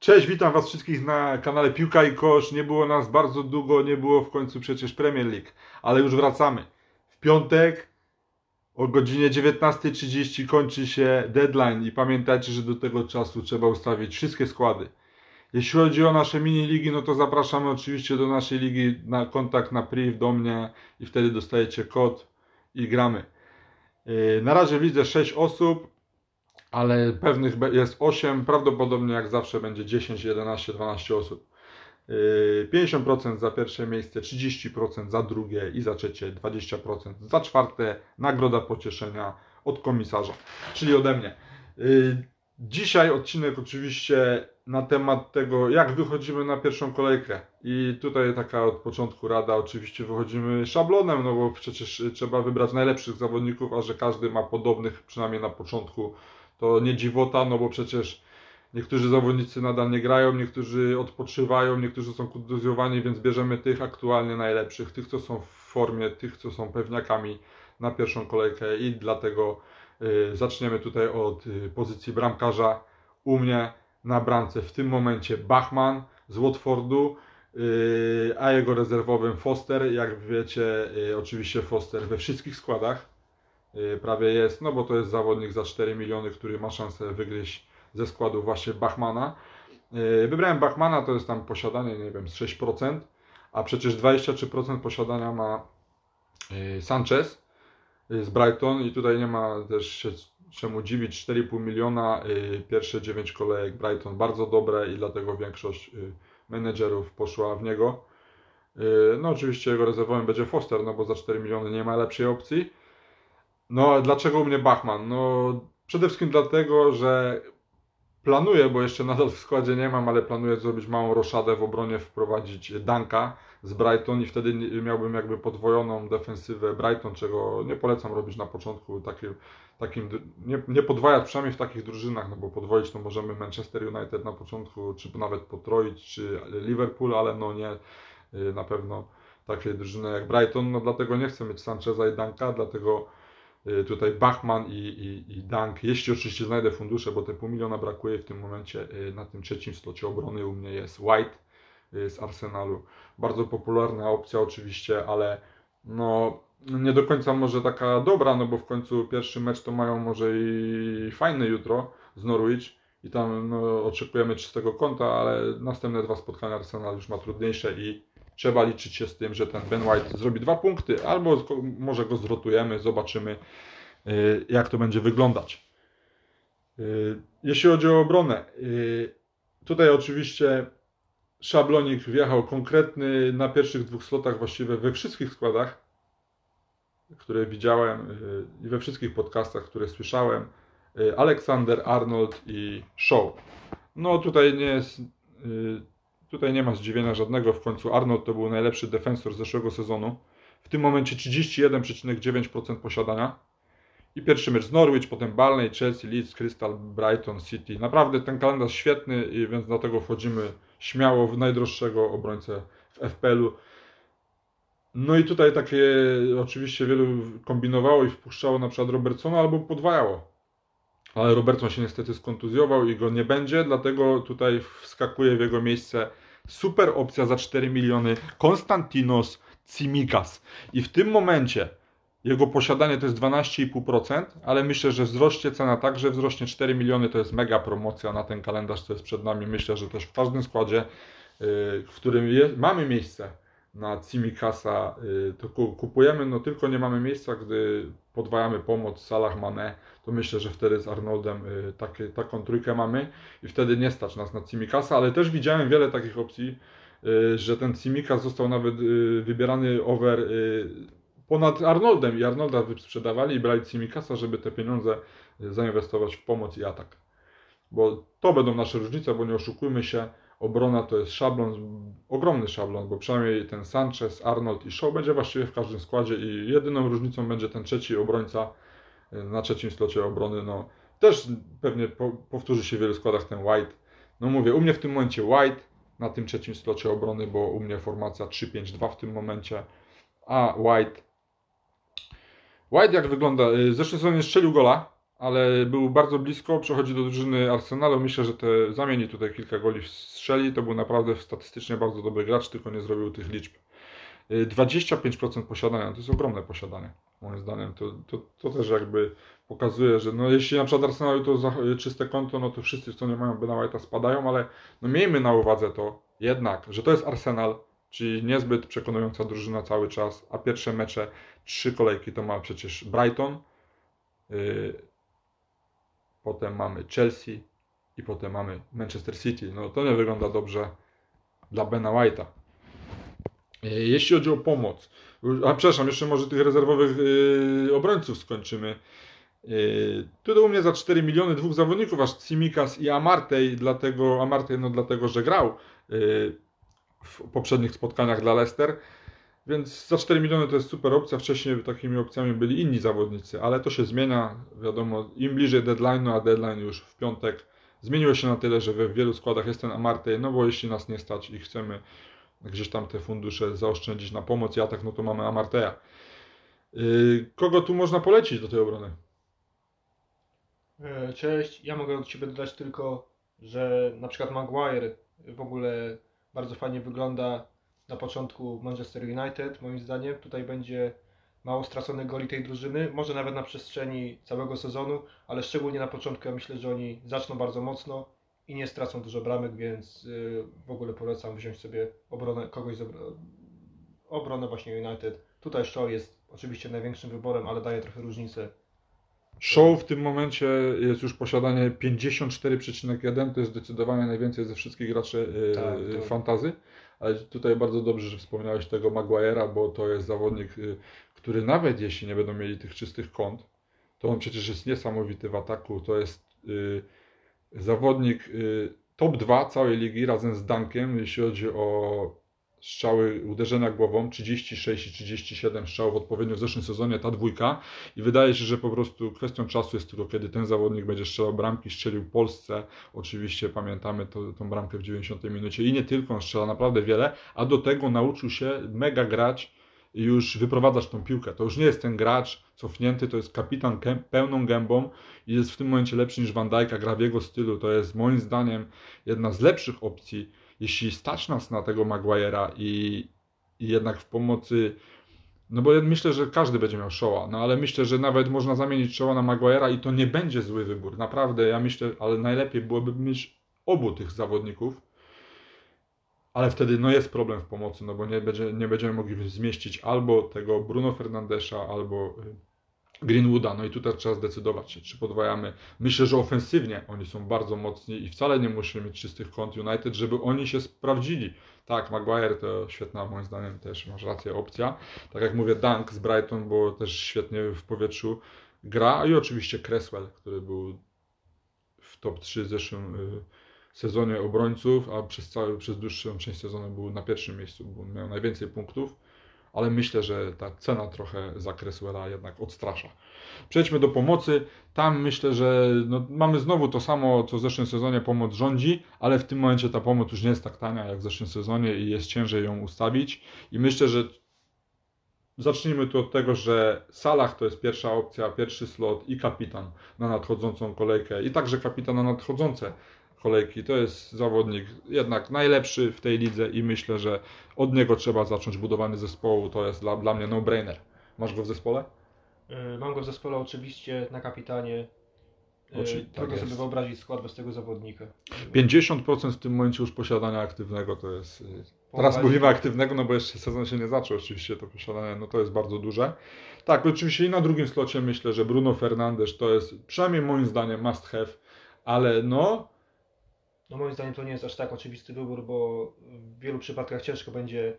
Cześć, witam Was wszystkich na kanale Piłka i Kosz. Nie było nas bardzo długo, nie było w końcu przecież Premier League, ale już wracamy. W piątek o godzinie 19.30 kończy się deadline i pamiętajcie, że do tego czasu trzeba ustawić wszystkie składy. Jeśli chodzi o nasze mini ligi, no to zapraszamy oczywiście do naszej ligi na kontakt na priv do mnie i wtedy dostajecie kod i gramy. Yy, Na razie widzę 6 osób, ale pewnych jest 8, prawdopodobnie jak zawsze będzie 10, 11, 12 osób. Yy, 50% za pierwsze miejsce, 30% za drugie i za trzecie, 20% za czwarte. Nagroda pocieszenia od komisarza, czyli ode mnie. Yy, Dzisiaj odcinek oczywiście na temat tego, jak wychodzimy na pierwszą kolejkę. I tutaj taka od początku rada, oczywiście wychodzimy szablonem, no bo przecież trzeba wybrać najlepszych zawodników, a że każdy ma podobnych, przynajmniej na początku, to nie dziwota, no bo przecież niektórzy zawodnicy nadal nie grają, niektórzy odpoczywają, niektórzy są kontuzjowani, więc bierzemy tych aktualnie najlepszych, tych, co są w formie, tych, co są pewniakami na pierwszą kolejkę i dlatego y, zaczniemy tutaj od y, pozycji bramkarza. U mnie na bramce w tym momencie Bachman z Watfordu, y, a jego rezerwowym Foster. Jak wiecie, oczywiście Foster we wszystkich składach prawie jest, no bo to jest zawodnik za 4 miliony, który ma szansę wygryźć ze składu właśnie Bachmana. Y, Wybrałem Bachmana, to jest tam posiadanie, nie wiem, z 6%, a przecież 23% posiadania ma y, Sanchez y, z Brighton i tutaj nie ma też się czemu dziwić, 4,5 miliona, y, pierwsze 9 kolejek Brighton bardzo dobre i dlatego większość y, menedżerów poszła w niego. Y, No oczywiście jego rezerwowym będzie Foster, no bo za 4 miliony nie ma lepszej opcji. No dlaczego u mnie Bachman? No przede wszystkim dlatego, że planuję, bo jeszcze nadal w składzie nie mam, ale planuję zrobić małą roszadę w obronie, wprowadzić Danka z Brighton i wtedy miałbym jakby podwojoną defensywę Brighton, czego nie polecam robić na początku takim, takim nie, nie podwajać przynajmniej w takich drużynach, no bo podwoić to możemy Manchester United na początku, czy nawet potroić, czy Liverpool, ale no nie y, na pewno takiej drużyny jak Brighton, no dlatego nie chcę mieć Sancheza i Danka, dlatego tutaj Bachman i, i, i Dank, jeśli oczywiście znajdę fundusze, bo te pół miliona brakuje w tym momencie y, na tym trzecim slocie obrony u mnie jest White y, z Arsenalu. Bardzo popularna opcja oczywiście, ale no nie do końca może taka dobra, no bo w końcu pierwszy mecz to mają może i fajny jutro z Norwich i tam no, oczekujemy czystego konta, ale następne dwa spotkania Arsenal już ma trudniejsze i trzeba liczyć się z tym, że ten Ben White zrobi dwa punkty, albo może go zrotujemy, zobaczymy y, jak to będzie wyglądać. Y, Jeśli chodzi o obronę, y, tutaj oczywiście szablonik wjechał konkretny na pierwszych dwóch slotach, właściwie we wszystkich składach, które widziałem i we wszystkich podcastach, które słyszałem. Aleksander, Arnold i Shaw. No tutaj nie jest, tutaj nie ma zdziwienia żadnego. W końcu Arnold to był najlepszy defensor zeszłego sezonu. W tym momencie 31,9% posiadania. I pierwszy mecz z Norwich, potem Barney, Chelsea, Leeds, Crystal, Brighton, City. Naprawdę ten kalendarz świetny więc dlatego wchodzimy śmiało w najdroższego obrońcę w FPL-u. No i tutaj takie oczywiście wielu kombinowało i wpuszczało na przykład Robertsona albo podwajało. Ale Robertson się niestety skontuzjował i go nie będzie, dlatego tutaj wskakuje w jego miejsce super opcja za 4 miliony Konstantinos Tsimikas. I w tym momencie jego posiadanie to jest 12,5%, ale myślę, że wzrośnie cena tak, że wzrośnie 4 miliony, to jest mega promocja na ten kalendarz, co jest przed nami. Myślę, że też w każdym składzie, yy, w którym mamy miejsce na Cimikasa, yy, to ku- kupujemy, no tylko nie mamy miejsca, gdy podwajamy pomoc Salah Mane, to myślę, że wtedy z Arnoldem yy, takie, taką trójkę mamy i wtedy nie stać nas na Cimikasa, ale też widziałem wiele takich opcji, yy, że ten Cimikas został nawet yy, wybierany over ponad Arnoldem i Arnolda sprzedawali i brali Cimikasa, żeby te pieniądze y, zainwestować w pomoc i atak. Bo to będą nasze różnice, bo nie oszukujmy się, obrona to jest szablon, ogromny szablon, bo przynajmniej ten Sanchez, Arnold i Shaw będzie właściwie w każdym składzie i jedyną różnicą będzie ten trzeci obrońca y, na trzecim slocie obrony, no też pewnie po, powtórzy się w wielu składach ten White. No mówię, u mnie w tym momencie White na tym trzecim slocie obrony, bo u mnie formacja 3-5-2 w tym momencie, a White White jak wygląda? Y, Zeszły sezonie strzelił gola, ale był bardzo blisko, przechodzi do drużyny Arsenalu. Myślę, że te zamieni tutaj kilka goli strzeli. To był naprawdę statystycznie bardzo dobry gracz, tylko nie zrobił tych liczb. 25% posiadania, to jest ogromne posiadanie, moim zdaniem. To, to, to też jakby pokazuje, że no jeśli na przykład Arsenal to za, czyste konto, no to wszyscy, co nie mają Bena White'a spadają, ale no miejmy na uwadze to jednak, że to jest Arsenal, czyli niezbyt przekonująca drużyna cały czas, a pierwsze mecze, trzy kolejki to ma przecież Brighton, yy, potem mamy Chelsea i potem mamy Manchester City. No to nie wygląda dobrze dla Bena White'a. Yy, jeśli chodzi o pomoc, a przepraszam, jeszcze może tych rezerwowych yy, obrońców skończymy. Yy, tu u mnie za 4 miliony dwóch zawodników, aż Simikas i Amartey, dlatego, Amartey no dlatego, że grał yy, w poprzednich spotkaniach dla Leicester. Więc za 4 miliony to jest super opcja. Wcześniej takimi opcjami byli inni zawodnicy, ale to się zmienia. Wiadomo, im bliżej deadline'u, a deadline już w piątek, zmieniło się na tyle, że we wielu składach jest ten Amartey. No bo jeśli nas nie stać i chcemy gdzieś tam te fundusze zaoszczędzić na pomoc i atak, no to mamy Amarteja. Yy, kogo tu można polecić do tej obrony? E, cześć, ja mogę od Ciebie dodać tylko, że na przykład Maguire w ogóle bardzo fajnie wygląda na początku Manchester United, moim zdaniem. Tutaj będzie mało straconych goli tej drużyny, może nawet na przestrzeni całego sezonu, ale szczególnie na początku ja myślę, że oni zaczną bardzo mocno i nie stracą dużo bramek, więc y, w ogóle polecam wziąć sobie obronę kogoś z obronę właśnie United. Tutaj Shaw jest oczywiście największym wyborem, ale daje trochę różnicę Show w tym momencie jest już posiadanie 54,1, to jest zdecydowanie najwięcej ze wszystkich graczy e, tak, to... fantazy. Ale tutaj bardzo dobrze, że wspomniałeś tego Maguire'a, bo to jest zawodnik, e, który nawet jeśli nie będą mieli tych czystych kąt, to on przecież jest niesamowity w ataku. To jest e, zawodnik top 2 całej ligi razem z Dunkiem, jeśli chodzi o strzały, uderzenia głową, 36 i 37 strzałów odpowiednio w zeszłym sezonie, ta dwójka. I wydaje się, że po prostu kwestią czasu jest tylko, kiedy ten zawodnik będzie strzelał bramki, strzelił Polsce, oczywiście pamiętamy to, tą bramkę w 90 minucie. I nie tylko, on strzela naprawdę wiele, a do tego nauczył się mega grać już wyprowadzać tą piłkę. To już nie jest ten gracz cofnięty, to jest kapitan pełną gębą i jest w tym momencie lepszy niż Van Dijk'a, gra w jego stylu, to jest moim zdaniem jedna z lepszych opcji jeśli stać nas na tego Maguire'a i, i jednak w pomocy no bo ja myślę, że każdy będzie miał Showa, no ale myślę, że nawet można zamienić Showa na Maguire'a i to nie będzie zły wybór. Naprawdę, ja myślę, ale najlepiej byłoby mieć obu tych zawodników, ale wtedy no jest problem w pomocy, no bo nie, będzie, nie będziemy mogli zmieścić albo tego Bruno Fernandesza, albo y, Greenwooda. No i tutaj trzeba zdecydować się, czy podwajamy. Myślę, że ofensywnie oni są bardzo mocni i wcale nie musimy mieć czystych kąt United, żeby oni się sprawdzili. Tak, Maguire to świetna, moim zdaniem też masz rację, opcja. Tak jak mówię, Dunk z Brighton, bo też świetnie w powietrzu gra. I oczywiście Cresswell, który był w top 3 w zeszłym y, sezonie obrońców, a przez cały, przez dłuższą część sezonu był na pierwszym miejscu, bo miał najwięcej punktów ale myślę, że ta cena trochę za Cresswella jednak odstrasza. Przejdźmy do pomocy. Tam myślę, że no, mamy znowu to samo, co w zeszłym sezonie pomoc rządzi, ale w tym momencie ta pomoc już nie jest tak tania jak w zeszłym sezonie i jest ciężej ją ustawić. I myślę, że zacznijmy tu od tego, że Salah to jest pierwsza opcja, pierwszy slot i kapitan na nadchodzącą kolejkę i także kapitan na nadchodzące kolejki. To jest zawodnik jednak najlepszy w tej lidze i myślę, że od niego trzeba zacząć budowanie zespołu. To jest dla, dla mnie no-brainer. Masz go w zespole? E, mam go w zespole oczywiście na kapitanie. E, Oczy, Trudno tak sobie wyobrazić skład bez tego zawodnika. 50% w tym momencie już posiadania aktywnego to jest. E, teraz mówimy aktywnego, no bo jeszcze sezon się nie zaczął, oczywiście to posiadanie, no to jest bardzo duże. Tak, oczywiście i na drugim slocie myślę, że Bruno Fernandes to jest przynajmniej moim zdaniem must have, ale no no moim zdaniem to nie jest aż tak oczywisty wybór, bo w wielu przypadkach ciężko będzie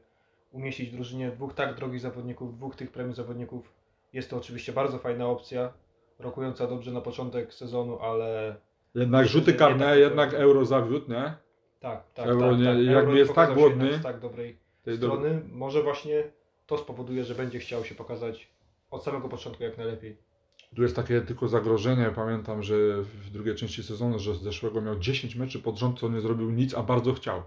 umieścić w drużynie dwóch tak drogich zawodników, dwóch tych premium zawodników. Jest to oczywiście bardzo fajna opcja, rokująca dobrze na początek sezonu, ale... Jednak rzuty karne, tak jednak euro zawiódł, nie? Tak, tak, euro tak, nie, tak. Jakby jest tak głodny. Z tak dobrej strony. Może właśnie to spowoduje, że będzie chciał się pokazać od samego początku jak najlepiej. Tu jest takie tylko zagrożenie. Pamiętam, że w drugiej części sezonu, że z zeszłego miał 10 meczy pod rząd, co nie zrobił nic, a bardzo chciał.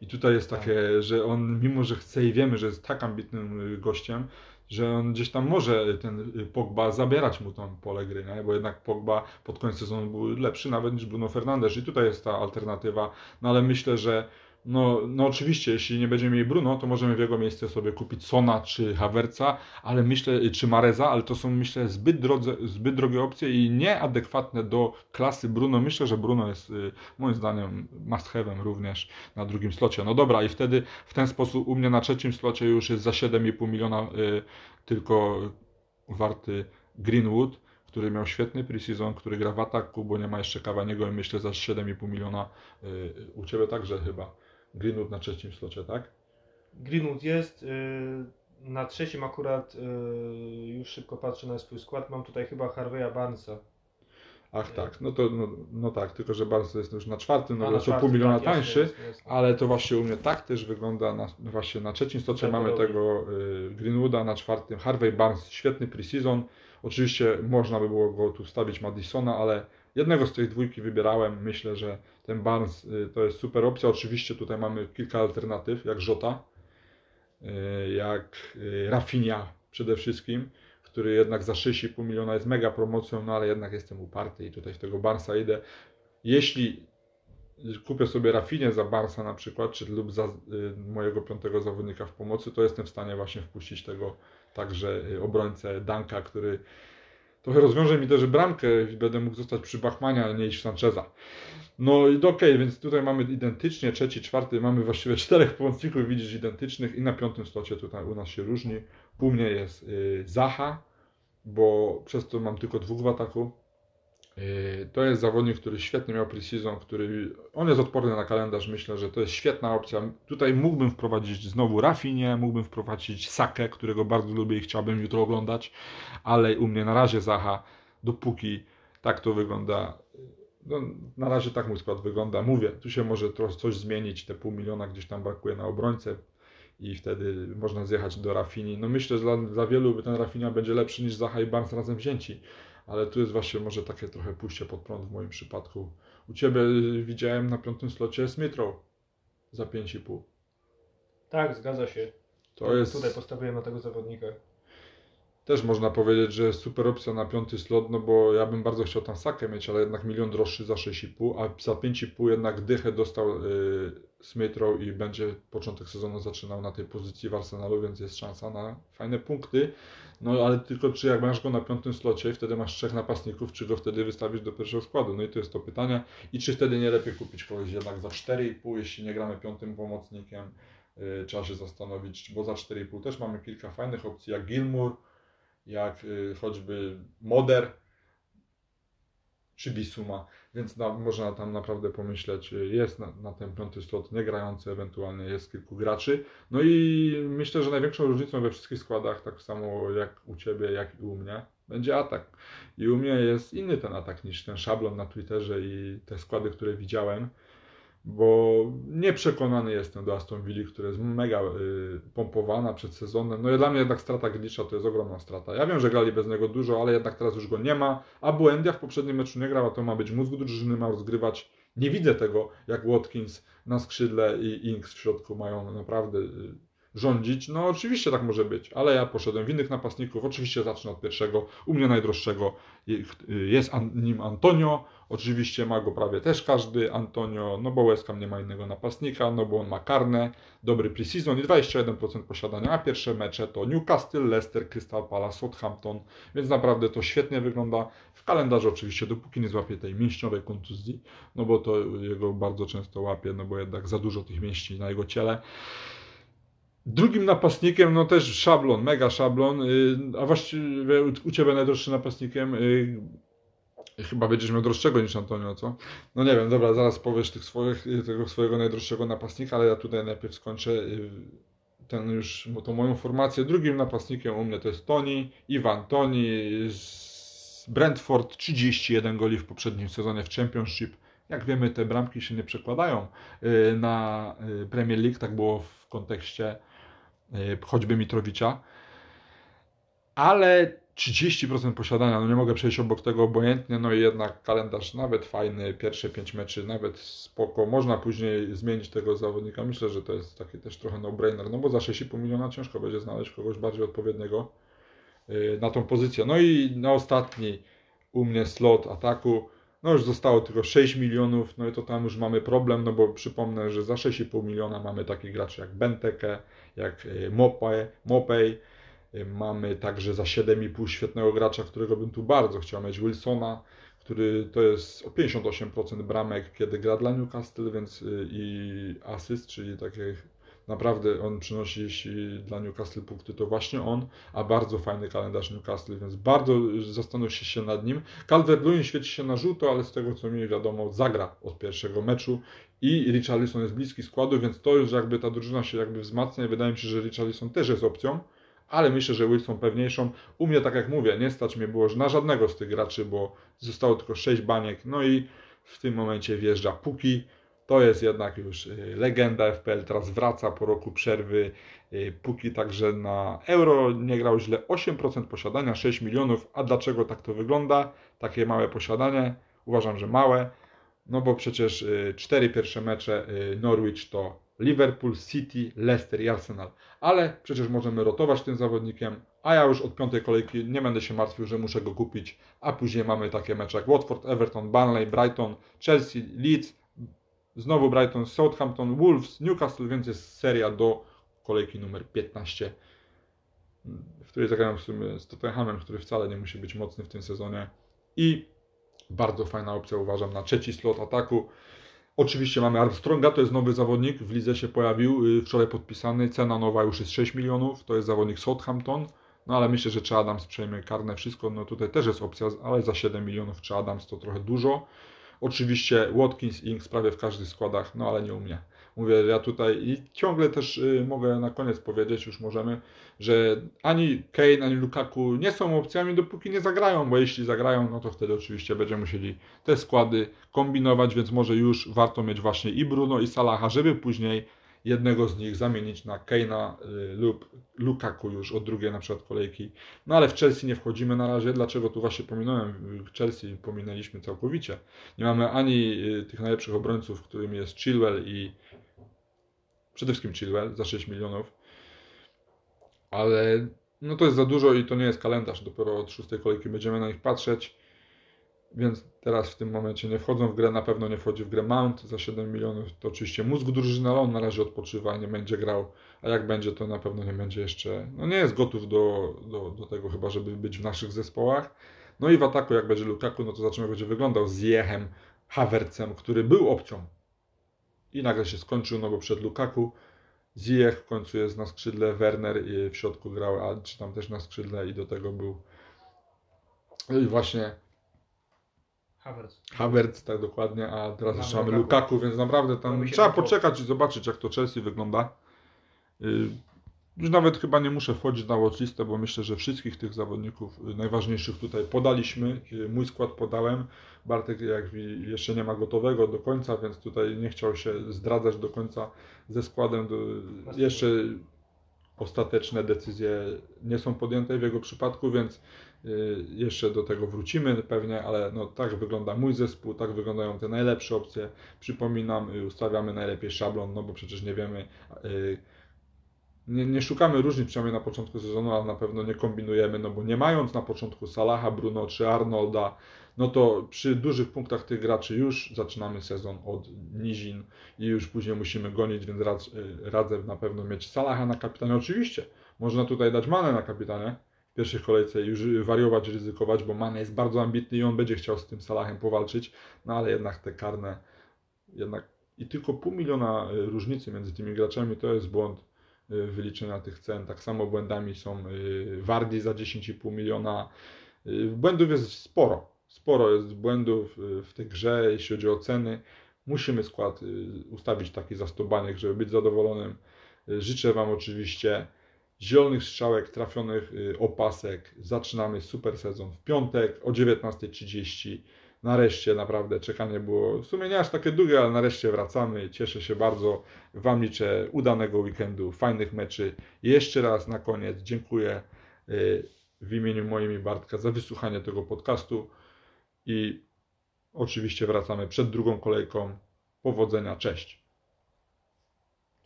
I tutaj jest takie, tak. że on, mimo że chce i wiemy, że jest tak ambitnym y, gościem, że on gdzieś tam może ten Pogba zabierać mu tą pole gry, nie? bo jednak Pogba pod koniec sezonu był lepszy nawet niż Bruno Fernandes i tutaj jest ta alternatywa, no ale myślę, że no, no oczywiście, jeśli nie będziemy mieli Bruno, to możemy w jego miejsce sobie kupić Sona czy Havertza, ale myślę, czy Mareza, ale to są myślę zbyt, drodze, zbyt drogie opcje i nieadekwatne do klasy Bruno. Myślę, że Bruno jest y, moim zdaniem must have'em również na drugim slocie. No dobra, i wtedy w ten sposób u mnie na trzecim slocie już jest za 7,5 miliona y, tylko warty Greenwood który miał świetny preseason, który gra w ataku, bo nie ma jeszcze Kawaniego i myślę za 7,5 miliona y, u Ciebie także chyba. Greenwood na trzecim slocie, tak? Greenwood jest. Y, na trzecim akurat y, już szybko patrzę na swój skład. Mam tutaj chyba Harveya Barnesa. Ach tak, no to no, no tak, tylko że Barnes jest już na czwartym, no bo co pół miliona tak, tańszy, jasne, jasne. ale to właśnie u mnie tak też wygląda, na, właśnie na trzecim slocie Tak, mamy tego y, Greenwooda, na czwartym Harvey Barnes, świetny preseason, oczywiście można by było go tu wstawić Madisona, ale jednego z tych dwójki wybierałem, myślę, że ten Barnes y, to jest super opcja, oczywiście tutaj mamy kilka alternatyw, jak Żota, y, jak y, Rafinha przede wszystkim, który jednak za 6,5 miliona jest mega promocją, no ale jednak jestem uparty i tutaj w tego Barnesa idę. Jeśli kupię sobie Rafinie za Barsa na przykład, czy lub za mojego piątego zawodnika w pomocy, to jestem w stanie właśnie wpuścić tego także obrońcę Danka, który trochę rozwiąże mi też bramkę i będę mógł zostać przy Bachmanie, a nie iść Sancheza. No i okej, więc tutaj mamy identycznie, trzeci, czwarty, mamy właściwie czterech pomocników, widzisz, identycznych i na piątym slocie tutaj u nas się różni. U mnie jest y, Zaha, bo przez to mam tylko dwóch w ataku. Yy, To jest zawodnik, który świetnie miał preseason, który on jest odporny na kalendarz. Myślę, że to jest świetna opcja. Tutaj mógłbym wprowadzić znowu Rafinie, mógłbym wprowadzić Sakę, którego bardzo lubię i chciałbym jutro oglądać, ale u mnie na razie Zaha, dopóki tak to wygląda. No, na razie tak mój skład wygląda. Mówię, tu się może coś zmienić. Te pół miliona gdzieś tam brakuje na obrońcę i wtedy można zjechać do Rafini. No myślę, że dla, dla wielu ten Rafinia będzie lepszy niż Zaha i Barnes razem wzięci ale tu jest właśnie może takie trochę pójście pod prąd w moim przypadku. U Ciebie y, widziałem na piątym slocie Smithrow za 5,5. Tak, zgadza się. To jest Tutaj postawiłem na tego zawodnika. Też można powiedzieć, że super opcja na piąty slot, no bo ja bym bardzo chciał tam Sakę mieć, ale jednak milion droższy za 6,5, a za 5,5 jednak dychę dostał y, Smithrow i będzie początek sezonu zaczynał na tej pozycji w Arsenalu, więc jest szansa na fajne punkty. No ale tylko czy jak masz go na piątym slocie, wtedy masz trzech napastników, czy go wtedy wystawić do pierwszego składu? No i to jest to pytanie. I czy wtedy nie lepiej kupić kogoś jednak za 4,5, jeśli nie gramy piątym pomocnikiem? Yy, trzeba się zastanowić, bo za 4,5 też mamy kilka fajnych opcji, jak Gilmour, jak y, choćby Moder czy Bisuma, więc na, można tam naprawdę pomyśleć, y, jest na, na ten piąty slot niegrający, ewentualnie jest kilku graczy. No i myślę, że największą różnicą we wszystkich składach, tak samo jak u Ciebie, jak i u mnie, będzie atak. I u mnie jest inny ten atak niż ten szablon na Twitterze i te składy, które widziałem bo nieprzekonany jestem do Aston Villa, która jest mega y, pompowana przed sezonem. No i dla mnie jednak strata Glicza to jest ogromna strata. Ja wiem, że grali bez niego dużo, ale jednak teraz już go nie ma, a Buendia w poprzednim meczu nie grał, a to ma być mózg drużyny, ma rozgrywać. Nie widzę tego, jak Watkins na skrzydle i Inks w środku mają naprawdę y, rządzić. No oczywiście tak może być, ale ja poszedłem w innych napastników. Oczywiście zacznę od pierwszego, u mnie najdroższego jest nim Antonio. Oczywiście ma go prawie też każdy Antonio, no bo West Ham nie ma innego napastnika, no bo on ma karne, dobry preseason i 21% posiadania, a pierwsze mecze to Newcastle, Leicester, Crystal Palace, Southampton, więc naprawdę to świetnie wygląda. W kalendarzu oczywiście, dopóki nie złapie tej mięśniowej kontuzji, no bo to jego bardzo często łapie, no bo jednak za dużo tych mięśni na jego ciele. Drugim napastnikiem, no też szablon, mega szablon, y, a właściwie u- Ciebie najdroższym napastnikiem y, Chyba będziesz miał droższego niż Antonio, co? No nie wiem, dobra, zaraz powiesz tych swoich, tego swojego najdroższego napastnika, ale ja tutaj najpierw skończę y, ten już, tą moją formację. Drugim napastnikiem u mnie to jest Tony, Iwan Tony z Brentford, 31 goli w poprzednim sezonie w Championship. Jak wiemy, te bramki się nie przekładają y, na y, Premier League, tak było w kontekście y, choćby Mitrowicza. Ale 30% posiadania, no nie mogę przejść obok tego obojętnie, no i jednak kalendarz nawet fajny, pierwsze 5 meczy nawet spoko, można później zmienić tego zawodnika, myślę, że to jest taki też trochę no-brainer, no bo za 6,5 miliona ciężko będzie znaleźć kogoś bardziej odpowiedniego y, na tą pozycję. No i na ostatni u mnie slot ataku, no już zostało tylko 6 milionów, no i to tam już mamy problem, no bo przypomnę, że za 6,5 miliona mamy takich graczy jak Benteke, jak Mopay, Mopay Mamy także za 7,5 świetnego gracza, którego bym tu bardzo chciał mieć, Wilsona, który to jest o 58% bramek, kiedy gra dla Newcastle, więc y, i asyst, czyli takie naprawdę on przynosi, jeśli dla Newcastle punkty, to właśnie on, a bardzo fajny kalendarz Newcastle, więc bardzo zastanówcie się nad nim. Calvert-Lewin świeci się na żółto, ale z tego co mi wiadomo, zagra od pierwszego meczu i Richarlison jest bliski składu, więc to już jakby ta drużyna się jakby wzmacnia wydaje mi się, że Richarlison też jest opcją ale myślę, że Wilson pewniejszą. U mnie, tak jak mówię, nie stać mnie było na żadnego z tych graczy, bo zostało tylko 6 baniek, no i w tym momencie wjeżdża Puki. To jest jednak już y, legenda FPL, teraz wraca po roku przerwy. Y, Puki także na euro nie grał źle, 8% posiadania, 6 milionów. A dlaczego tak to wygląda? Takie małe posiadanie, uważam, że małe, no bo przecież y, cztery pierwsze mecze Norwich to Liverpool, City, Leicester i Arsenal. Ale przecież możemy rotować tym zawodnikiem, a ja już od piątej kolejki nie będę się martwił, że muszę go kupić, a później mamy takie mecze jak Watford, Everton, Burnley, Brighton, Chelsea, Leeds, znowu Brighton, Southampton, Wolves, Newcastle, więc jest seria do kolejki numer 15, w której zagrają w sumie z Tottenhamem, który wcale nie musi być mocny w tym sezonie i bardzo fajna opcja uważam na trzeci slot ataku. Oczywiście mamy Armstronga, to jest nowy zawodnik, w lidze się pojawił, y, wczoraj podpisany, cena nowa już jest 6 milionów, to jest zawodnik Southampton, no ale myślę, że czy Adams przejmie karne wszystko, no tutaj też jest opcja, ale za 7 milionów czy Adams to trochę dużo. Oczywiście Watkins i Inks prawie w każdych składach, no ale nie u mnie. Mówię, ja tutaj i ciągle też y, mogę na koniec powiedzieć, już możemy, że ani Kane, ani Lukaku nie są opcjami, dopóki nie zagrają, bo jeśli zagrają, no to wtedy oczywiście będziemy musieli te składy kombinować, więc może już warto mieć właśnie i Bruno, i Salaha, żeby później jednego z nich zamienić na Kane'a y, lub Lukaku już od drugiej na przykład kolejki. No ale w Chelsea nie wchodzimy na razie. Dlaczego tu właśnie pominąłem? W Chelsea pominęliśmy całkowicie. Nie mamy ani y, tych najlepszych obrońców, którymi jest Chilwell i przede wszystkim Chilwell za 6 milionów. Ale no to jest za dużo i to nie jest kalendarz. Dopiero od szóstej kolejki będziemy na nich patrzeć. Więc teraz w tym momencie nie wchodzą w grę, na pewno nie wchodzi w grę Mount za 7 milionów. To oczywiście mózg drużyny, ale on na razie odpoczywa, nie będzie grał, a jak będzie, to na pewno nie będzie jeszcze, no nie jest gotów do, do, do tego chyba, żeby być w naszych zespołach. No i w ataku, jak będzie Lukaku, no to zobaczymy, będzie wyglądał z Jechem, Havertzem, który był opcją. I nagle się skończył, no bo przed Lukaku Ziyech w końcu jest na skrzydle, Werner w środku grał, a czy tam też na skrzydle i do tego był i właśnie Havertz. Havertz, tak dokładnie, a teraz jeszcze mamy Lukaku, więc naprawdę tam trzeba poczekać i zobaczyć, jak to Chelsea wygląda. Y, już nawet chyba nie muszę wchodzić na watchlistę, bo myślę, że wszystkich tych zawodników y, najważniejszych tutaj podaliśmy. Y, mój skład podałem. Bartek jak jeszcze nie ma gotowego do końca, więc tutaj nie chciał się zdradzać do końca ze składem. Jeszcze ostateczne decyzje nie są podjęte w jego przypadku, więc jeszcze do tego wrócimy pewnie, ale no, tak wygląda mój zespół, tak wyglądają te najlepsze opcje. Przypominam, y, ustawiamy najlepiej szablon, no bo przecież nie wiemy, y, nie, nie, szukamy różnic przynajmniej na początku sezonu, ale na pewno nie kombinujemy, no bo nie mając na początku Salaha, Bruno czy Arnolda, no to przy dużych punktach tych graczy już zaczynamy sezon od nizin i już później musimy gonić, więc radzę na pewno mieć Salaha na kapitanie. Oczywiście, można tutaj dać manę na kapitanie, pierwszej kolejce już wariować, ryzykować, bo Mane jest bardzo ambitny i on będzie chciał z tym Salahem powalczyć, no ale jednak te karne, jednak i tylko pół miliona y, różnicy między tymi graczami to jest błąd y, wyliczenia tych cen. Tak samo błędami są y, Wardi za 10,5 miliona. Błędów jest sporo. Sporo jest błędów w tej grze, jeśli chodzi o ceny. Musimy skład ustawić taki za 100 baniek, żeby być zadowolonym. Życzę Wam oczywiście zielonych strzałek, trafionych y, opasek. Zaczynamy super sezon w piątek o 19.30. Nareszcie naprawdę czekanie było w sumie nie aż takie długie, ale nareszcie wracamy. Cieszę się bardzo. Wam liczę udanego weekendu, fajnych meczy. Jeszcze raz na koniec dziękuję y, w imieniu moim i Bartka za wysłuchanie tego podcastu i oczywiście wracamy przed drugą kolejką. Powodzenia, cześć.